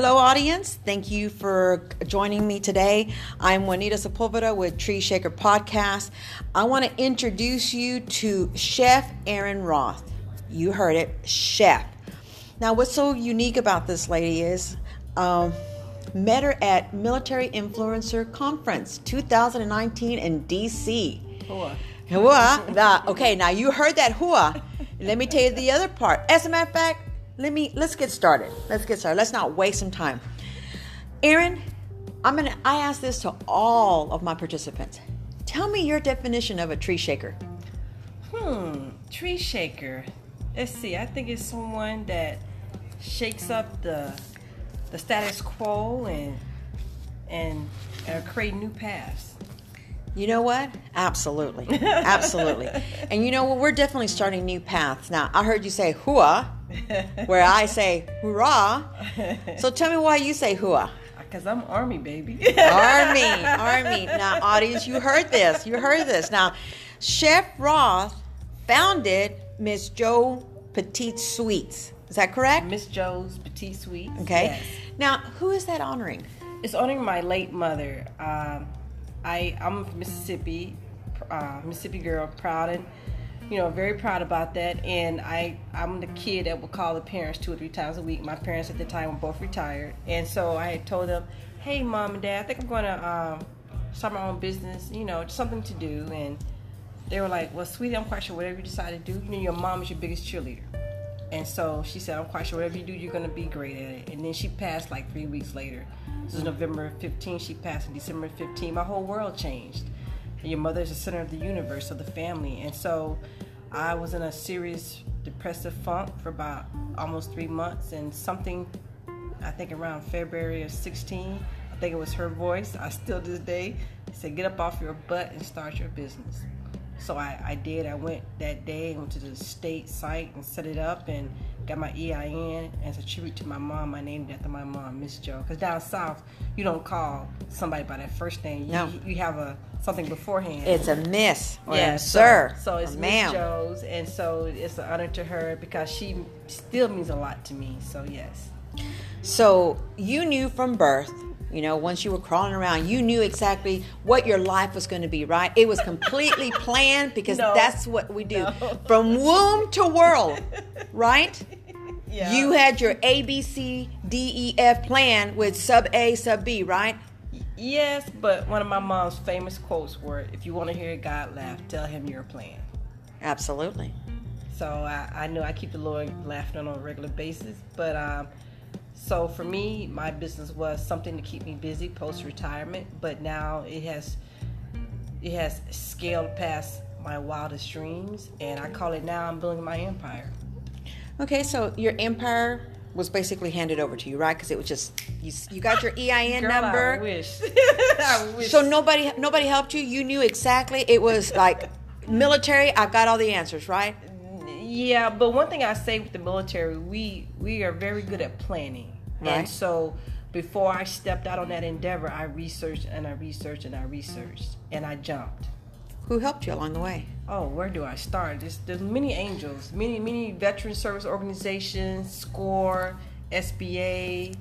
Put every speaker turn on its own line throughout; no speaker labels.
Hello, audience. Thank you for joining me today. I'm Juanita Sepulveda with Tree Shaker Podcast. I want to introduce you to Chef Aaron Roth. You heard it, chef. Now, what's so unique about this lady is um, met her at Military Influencer Conference 2019 in DC.
Hua.
Hua. Okay, now you heard that hua. Let me tell you the other part. As a matter of fact, let me let's get started. Let's get started. Let's not waste some time. Erin, I'm gonna I ask this to all of my participants. Tell me your definition of a tree shaker.
Hmm. Tree shaker. Let's see. I think it's someone that shakes up the the status quo and and uh, create new paths.
You know what? Absolutely. Absolutely. and you know what? We're definitely starting new paths. Now, I heard you say hua, where I say hoorah. So tell me why you say hua.
Cause I'm army baby.
Army, army. Now, audience, you heard this. You heard this. Now, Chef Roth founded Miss Joe Petite Sweets. Is that correct?
Miss Joe's Petite Sweets.
Okay.
Yes.
Now, who is that honoring?
It's honoring my late mother. Um, I I'm from Mississippi, uh, Mississippi girl, proud and you know very proud about that. And I I'm the kid that would call the parents two or three times a week. My parents at the time were both retired, and so I had told them, "Hey, mom and dad, I think I'm going to um, start my own business. You know, something to do." And they were like, "Well, sweetie, I'm quite sure whatever you decide to do, you know, your mom is your biggest cheerleader." And so she said, I'm quite sure whatever you do, you're going to be great at it. And then she passed like three weeks later. This is November 15. She passed in December 15. My whole world changed. And your mother is the center of the universe, of the family. And so I was in a serious depressive funk for about almost three months. And something, I think around February of 16, I think it was her voice. I still to this day said, Get up off your butt and start your business. So I, I did. I went that day, and went to the state site and set it up and got my EIN as a tribute to my mom. I named it after my mom, Miss Joe. Because down south, you don't call somebody by that first name. You,
No.
you have a something beforehand.
It's a miss or
yeah,
a
so-
sir.
So, it's Miss. Joe's, and so it's an honor to her because she still means a lot to me. So yes.
So you knew from birth, you know, once you were crawling around, you knew exactly what your life was going to be, right? It was completely planned because
No.
that's what we do.
No.
From womb to world, right?
Yeah.
You had your A, B, C, D, E, F plan with sub A, sub B, right?
Yes, but one of my mom's famous quotes were, "If you want to hear God laugh, tell him your plan."
Absolutely.
So I, I know I keep the Lord laughing on a regular basis. But um, so for me, my business was something to keep me busy post retirement. But now it has it has scaled past my wildest dreams, and I call it now I'm building my empire.
Okay, so your empire was basically handed over to you, right? Because it was just you, you got your EIN
Girl, I
number.
wish. I wish.
So nobody nobody helped you. You knew exactly. It was like military. I've got all the answers, right?
Yeah, but one thing I say with the military, we we are very good at planning,
Right.
and so before I stepped out on that endeavor, I researched and I researched and I researched and I jumped.
Who helped you along the way?
Oh, where do I start? There's, there's many angels, many many veteran service organizations, SCORE, SBA,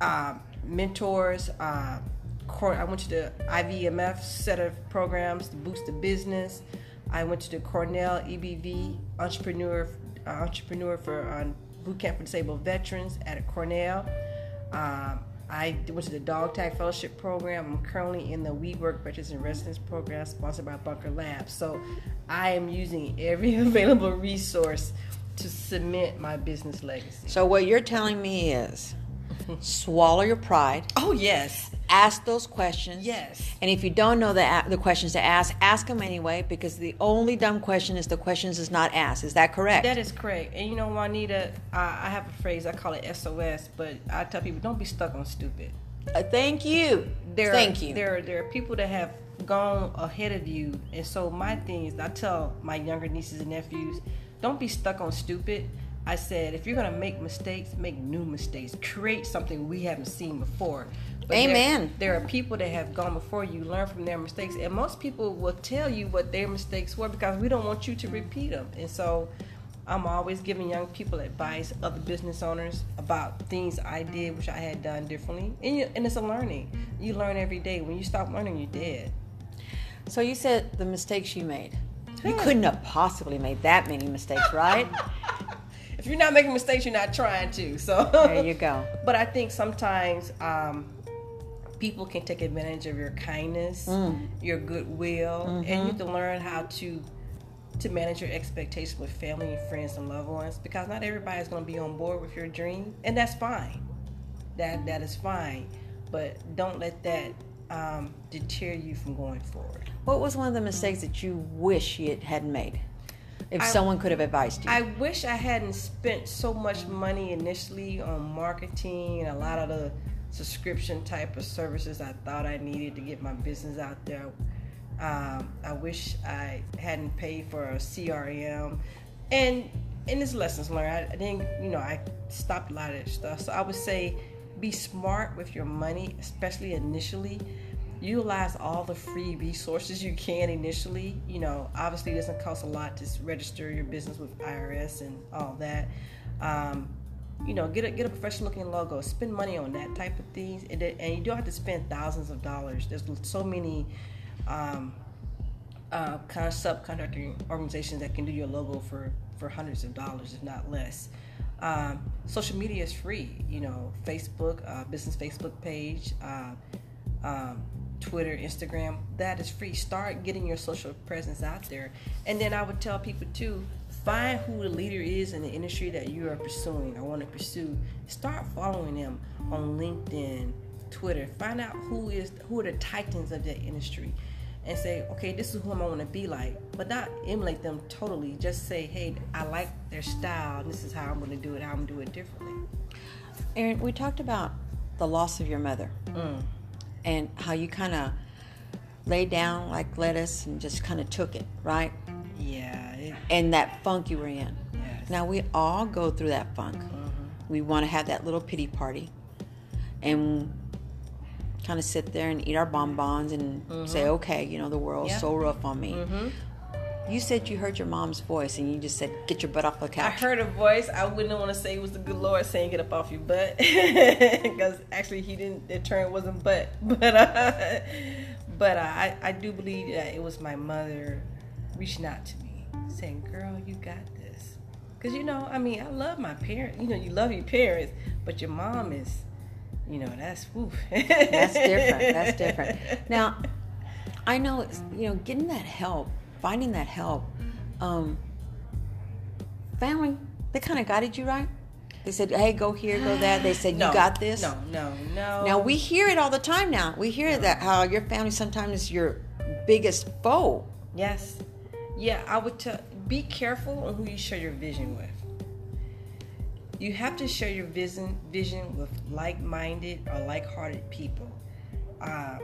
uh, mentors. Uh, Cor- I went to the IVMF set of programs to boost the business. I went to the Cornell EBV entrepreneur uh, entrepreneur for uh, boot camp for disabled veterans at Cornell. Um, I went to the Dog Tag Fellowship program. I'm currently in the WeWork Veterans in Residence program sponsored by Bunker Labs. So I am using every available resource to cement my business legacy.
So what you're telling me is swallow your pride,
Oh yes,
ask those questions.
Yes.
And if you don't know the the questions to ask, ask them anyway because the only dumb question is the questions is not asked. Is that correct?
that is correct. And you know, Juanita, I, I have a phrase I call it SOS, but I tell people don't be stuck on stupid.
Uh, thank you.
There
thank
are,
you.
There, there are people that have gone ahead of you, and so my thing is, I tell my younger nieces and nephews, don't be stuck on stupid. I said, if you're gonna make mistakes, make new mistakes. Create something we haven't seen before. But there-
Amen.
There, are people that have gone before you, learn from their mistakes, and most people will tell you what their mistakes were because we don't want you to repeat them. And so, I'm always giving young people advice, other business owners, about things I did, which I had done differently. And, you, and it's a learning. You learn every day. When you stop learning, you're dead.
So you said the mistakes you made. You couldn't have possibly made that many mistakes, right?
if you're not making mistakes, you're not trying to. So
there you go.
But I think sometimes um, people can take advantage of your kindness, mm. your goodwill, mm-hmm. and you have to learn how to to manage your expectations with family and friends and loved ones because not everybody is going to be on board with your dream, and that's fine. That that is fine, but don't let that um, deter you from going forward.
What was one of the mistakes that you wish you hadn't made? If I, someone could have advised you,
I wish I hadn't spent so much money initially on marketing and a lot of the subscription type of services I thought I needed to get my business out there. Um, I wish I hadn't paid for a CRM, and and it's lessons learned. I, I didn't, you know, I stopped a lot of that stuff. So I would say, be smart with your money, especially initially. Utilize all the free resources you can initially. You know, obviously, it doesn't cost a lot to register your business with IRS and all that. Um, you know, get a get a professional looking logo. Spend money on that type of things, and, and you don't have to spend thousands of dollars. There's so many um, uh, kind of subcontracting organizations that can do your logo for for hundreds of dollars, if not less. Um, social media is free. You know, Facebook, uh, business Facebook page, uh, um, Twitter, Instagram. That is free. Start getting your social presence out there, and then I would tell people too find who the leader is in the industry that you are pursuing or want to pursue. Start following them on LinkedIn, Twitter. Find out who is who are the titans of that industry and say, okay, this is who I want to be like, but not emulate them totally. Just say, hey, I like their style. And this is how I'm going to do it. How I'm going to do it differently.
Erin, we talked about the loss of your mother mm. And how you kind of laid down like lettuce and just kind of took it, right?
Yeah.
And that funk you were in. Yes. Now we all go through that funk. Mm-hmm. We want to have that little pity party, and kind of sit there and eat our bonbons and mm-hmm. say, okay, you know, the world's yeah. so rough on me. Mm-hmm. You said you heard your mom's voice and you just said, get your butt off the couch.
I heard a voice. I wouldn't want to say it was the good Lord saying, get up off your butt. Because actually, he didn't, the term wasn't butt. But, uh, but uh, I, I do believe that it was my mother reaching out to me saying, girl, you got this. Because, you know, I mean, I love my parents. You know, you love your parents, but your mom is you know that's whew.
that's different that's different now i know it's you know getting that help finding that help um, family they kind of guided you right? They said hey go here go that. They said no, you got this?
no no no.
Now we hear it all the time now. We hear no. that how your family sometimes is your biggest foe.
Yes. Yeah i would tell be careful on who you share your vision with. You have to share your vision vision with like-minded or like-hearted people. Uh,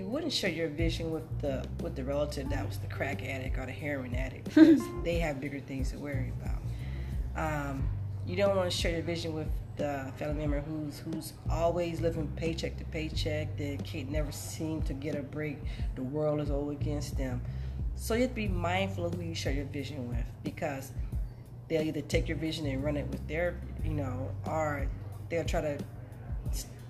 you wouldn't share your vision with the with the relative that was the crack addict or the heroin addict because they have bigger things to worry about. Um, you don't want to share your vision with the family member who's who's always living paycheck to paycheck. They can't never seem to get a break. The world is all against them. So you have to be mindful of who you share your vision with because they'll either take your vision and run it with their, you know, or they'll try to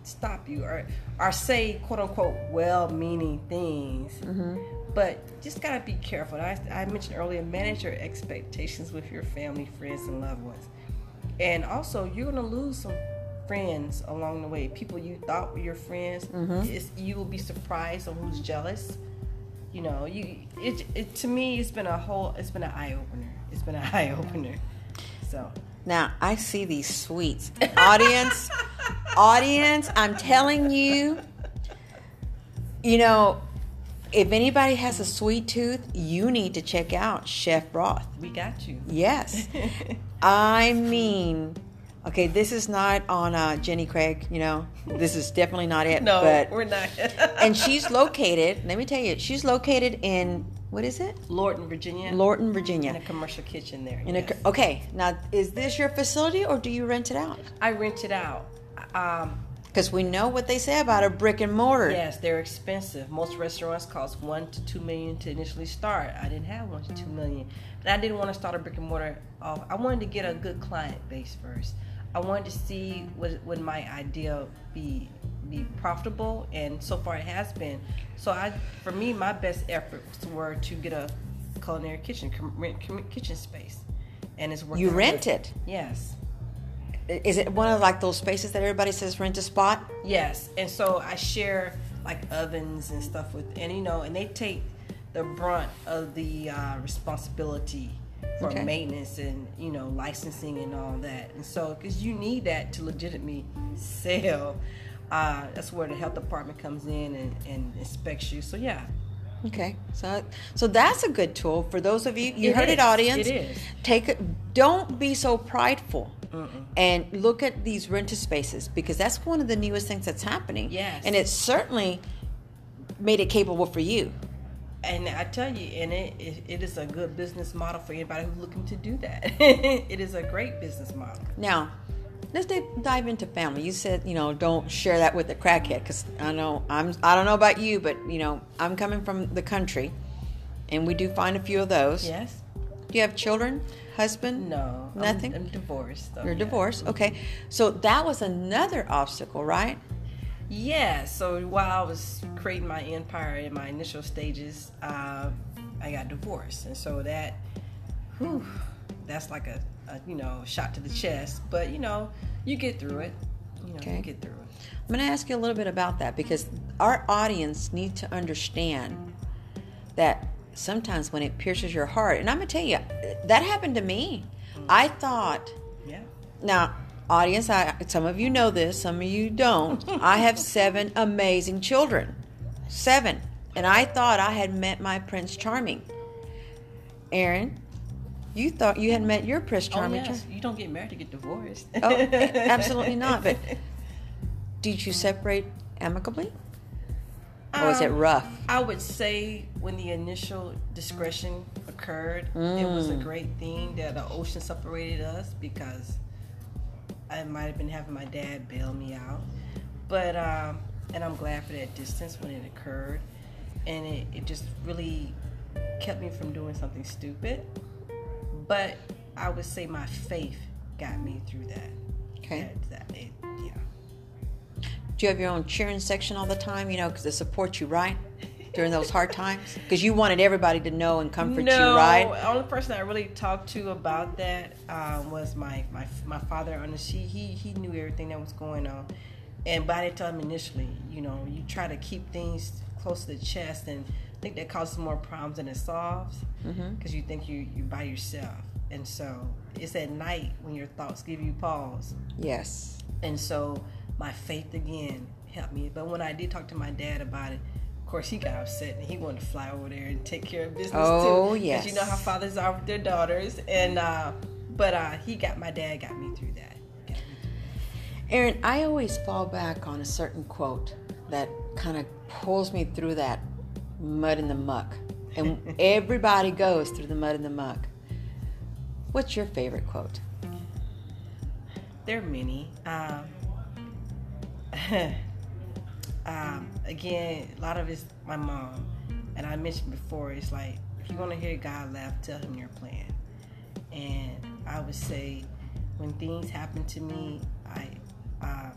stop you or or say quote unquote well-meaning things. Mm-hmm. But just gotta be careful. I, I mentioned earlier, manage your expectations with your family, friends, and loved ones. And also, you're gonna lose some friends along the way. People you thought were your friends, mm-hmm. you will be surprised on who's jealous. You know, you it, it to me, it's been a whole, it's been an eye opener. It's been an eye opener. So
now I see these sweets. Audience, audience, I'm telling you, you know, if anybody has a sweet tooth, you need to check out Chef Roth.
We got you.
Yes. I mean, okay, this is not on uh, Jenny Craig, you know. This is definitely not it.
No, but, we're not.
and she's located, let me tell you, she's located in what is it?
Lorton, Virginia.
Lorton, Virginia.
In a commercial kitchen there.
In yes. a, okay, now is this your facility or do you rent it out?
I rent it out. Um,
Because we know what they say about a brick and mortar.
Yes, they're expensive. Most restaurants cost one to two million to initially start. I didn't have one to two million, and I didn't want to start a brick and mortar. Off. I wanted to get a good client base first. I wanted to see would would my idea be be profitable, and so far it has been. So I, for me, my best efforts were to get a culinary kitchen, rent kitchen space, and it's working.
You rent it.
Yes.
Is it one of like those spaces that everybody says rent a spot?
Yes, and so I share like ovens and stuff with, and you know, and they take the brunt of the uh, responsibility for okay. maintenance and you know licensing and all that. And so, because you need that to legitimately sell, uh, that's where the health department comes in and, and inspects you. So yeah,
Okay, so so that's a good tool for those of you. You
it
heard
is.
it, audience.
It is.
Take it. Don't be so prideful, Mm-mm. and look at these rented spaces because that's one of the newest things that's happening.
Yes,
and it certainly made it capable for you.
And I tell you, and it, it, it is a good business model for anybody who's looking to do that. it is a great business model.
Now, let's dive into family. You said, you know, don't share that with the crackhead because I know I'm. I don't know about you, but you know, I'm coming from the country, and we do find a few of those.
Yes.
Do you have children? Husband?
No.
Nothing.
I'm, I'm divorced.
So You're yeah. divorced. Okay. So that was another obstacle, right?
Yeah. So while I was creating my empire in my initial stages, uh, I got divorced, and so that, whew, that's like a a, you know shot to the chest, but you know you get through it. You know, okay. you get through it.
I'm going to ask you a little bit about that because our audience need to understand that sometimes when it pierces your heart, and I'm to tell you that happened to me. I thought,
yeah.
Now, audience, I, some of you know this, some of you don't. I have seven amazing children, seven, and I thought I had met my Prince Charming. Aaron, you thought you had met your Prince oh, Charming.
Oh, yes. You don't get married to get divorced.
oh, absolutely not. But did you separate amicably? Or was it um, rough?
I would say when the initial discretion occurred, mm. it was a mm. great thing that the ocean separated us because I might have been having my dad bail me out. But, um, and I'm glad for that distance when it occurred. And it, it just really kept me from doing something stupid. But I would say my faith got me through that.
Okay.
That, that it.
Do you have your own cheering section all the time? You know, because it supports you, right? During those hard times, because you wanted everybody to know and comfort
no,
you, right?
The only person I really talked to about that um, was my, my my father. Honestly, he he knew everything that was going on, and by the time initially, you know, you try to keep things close to the chest and I think that causes more problems than it solves because mm-hmm. you think you you by yourself, and so it's at night when your thoughts give you pause.
Yes.
And so my faith again helped me. But when I did talk to my dad about it, of course he got upset and he wanted to fly over there and take care of business
oh,
too.
yes.
Because you know how fathers are with their daughters, and uh, but uh, he got my dad got me through that.
Aaron, I always fall back on a certain quote that kind of pulls me through that mud and the muck. And everybody goes through the mud and the muck. What's your favorite quote?
There are many. Um, um, again, a lot of it's my mom. And I mentioned before, it's like, if you want to hear God laugh, tell him your plan. And I would say, when things happen to me, I uh,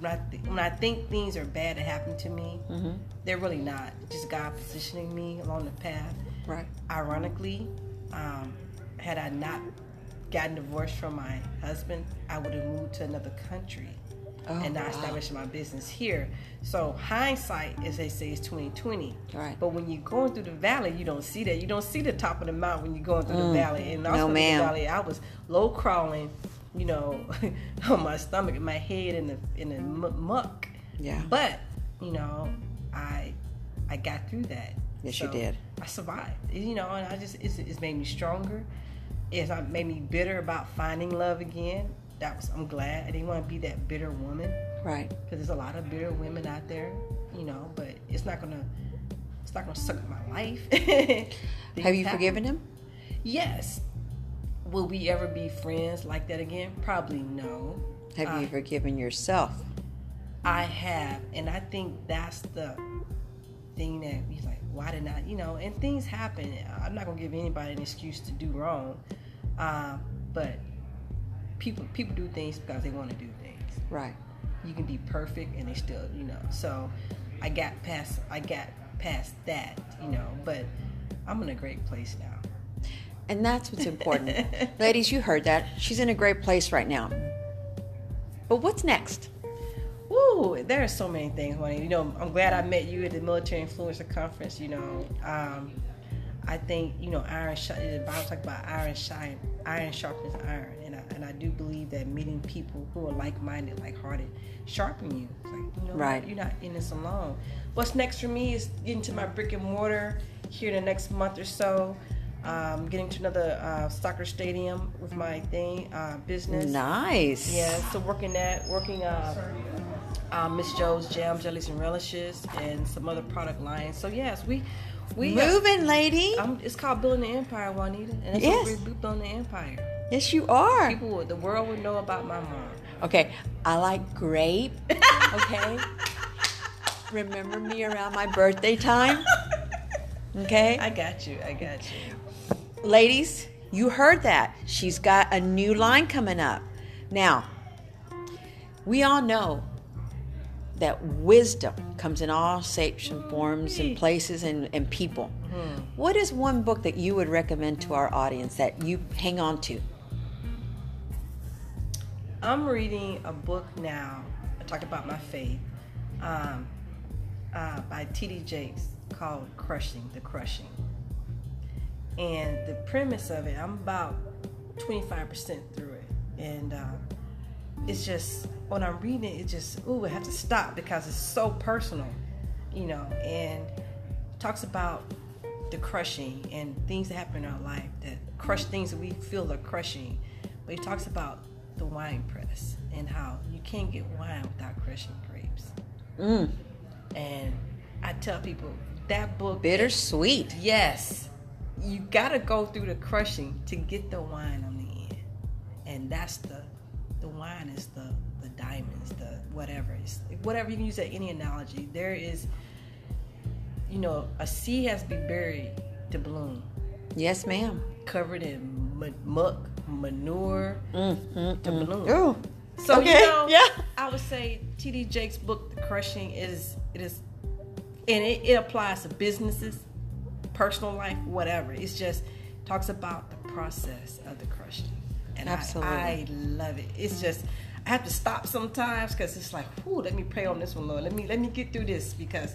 when I, th- when I think things are bad that happen to me, mm-hmm. they're really not. Just God positioning me along the path.
Right.
Ironically, um, had I not gotten divorced from my husband, I would have moved to another country oh, and wow. established my business here. So hindsight, as they say, is twenty twenty.
Right.
But when you're going through the valley, you don't see that. You don't see the top of the mountain when you're going through mm. the valley. And also
no, ma'am.
the valley, I was low crawling you know, on my stomach, and my head in the in the muck.
Yeah.
But you know, I I got through that.
Yes, so you did.
I survived. You know, and I just it's, it's made me stronger. It's made me bitter about finding love again. That was I'm glad. I didn't want to be that bitter woman.
Right.
Because there's a lot of bitter women out there. You know, but it's not gonna it's not gonna suck my life.
Have you happen. forgiven him?
Yes, will we ever be friends like that again? Probably no.
Have you forgiven yourself?
I have, and I think that's the thing that he's like, why did not, you know? And things happen. I'm not gonna give anybody an excuse to do wrong, uh, but people people do things because they want to do things.
Right.
You can be perfect and they still, you know. So I got past I got past that, you know. But I'm in a great place now.
And that's what's important. Ladies, you heard that. She's in a great place right now. But what's next?
Ooh, there are so many things, honey. You know, I'm glad I met you at the Military Influencer Conference. You know, um, I think you know iron. The Bible talk about iron shine, iron sharpens iron, and I, do believe that meeting people who are like-minded, like-hearted, sharpen you. It's like you know,
right.
You're not in this alone. What's next for me is getting to my brick and mortar here in the next month or so. Um, getting to another uh, soccer stadium with my thing uh, business.
Nice.
Yeah, so working that, working uh, uh, Miss Joe's jam jellies and relishes, and some other product lines. So yes, we we
moving, lady.
I'm, it's called building the empire, Juanita, and it's
yes.
we're building the empire.
Yes, you are.
People, would, the world would know about my mom.
Okay, I like grape. Okay. Remember me around my birthday time. Okay.
I got you. I got you.
Ladies, you heard that. She's got a new line coming up. Now, we all know that wisdom comes in all shapes and forms and places and, and people. Mm-hmm. What is one book that you would recommend to our audience that you hang on to?
I'm reading a book now. I talk about my faith um, uh, by T.D. Jakes called Crushing, The Crushing. And the premise of it, I'm about 25% through it. And uh, it's just, when I'm reading it, it just, ooh, I have to stop because it's so personal, you know, and talks about the crushing and things that happen in our life that crush things that we feel are crushing. But he talks about the wine press and how you can't get wine without crushing grapes.
Mm.
And I tell people that book
bittersweet.
Yes, you got to go through the crushing to get the wine on the end, and that's the the wine is the the diamonds, the whatever it's whatever you can use at any analogy. There is, you know, a seed has to be buried to bloom.
Yes, ma'am.
Covered in muck, manure
mm,
to bloom.
Ooh.
So
okay.
you know,
yeah.
I would say T.D. Jakes' book, The Crushing, is it is, and it, it applies to businesses, personal life, whatever. It's just talks about the process of the crushing, and
Absolutely.
I, I love it. It's just I have to stop sometimes because it's like, whoo, let me pray on this one, Lord. Let me let me get through this because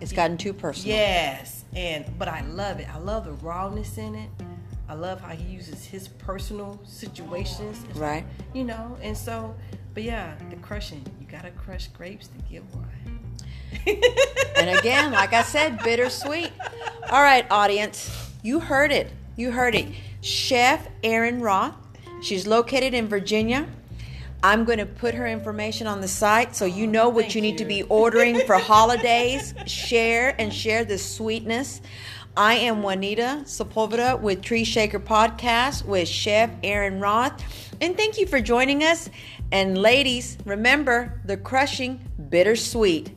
it's gotten too personal.
Yes, and but I love it. I love the rawness in it. I love how he uses his personal situations.
Right.
You know, and so, but yeah, the crushing. You gotta crush grapes to get wine.
and again, like I said, bittersweet. All right, audience, you heard it. You heard it. Chef Erin Roth. She's located in Virginia. I'm going to put her information on the site so you know what
Thank
you need
you.
to be ordering for holidays. Share and share this sweetness. I am Juanita Sepulveda with Tree Shaker Podcast with Chef Aaron Roth. And thank you for joining us. And ladies, remember the crushing bittersweet.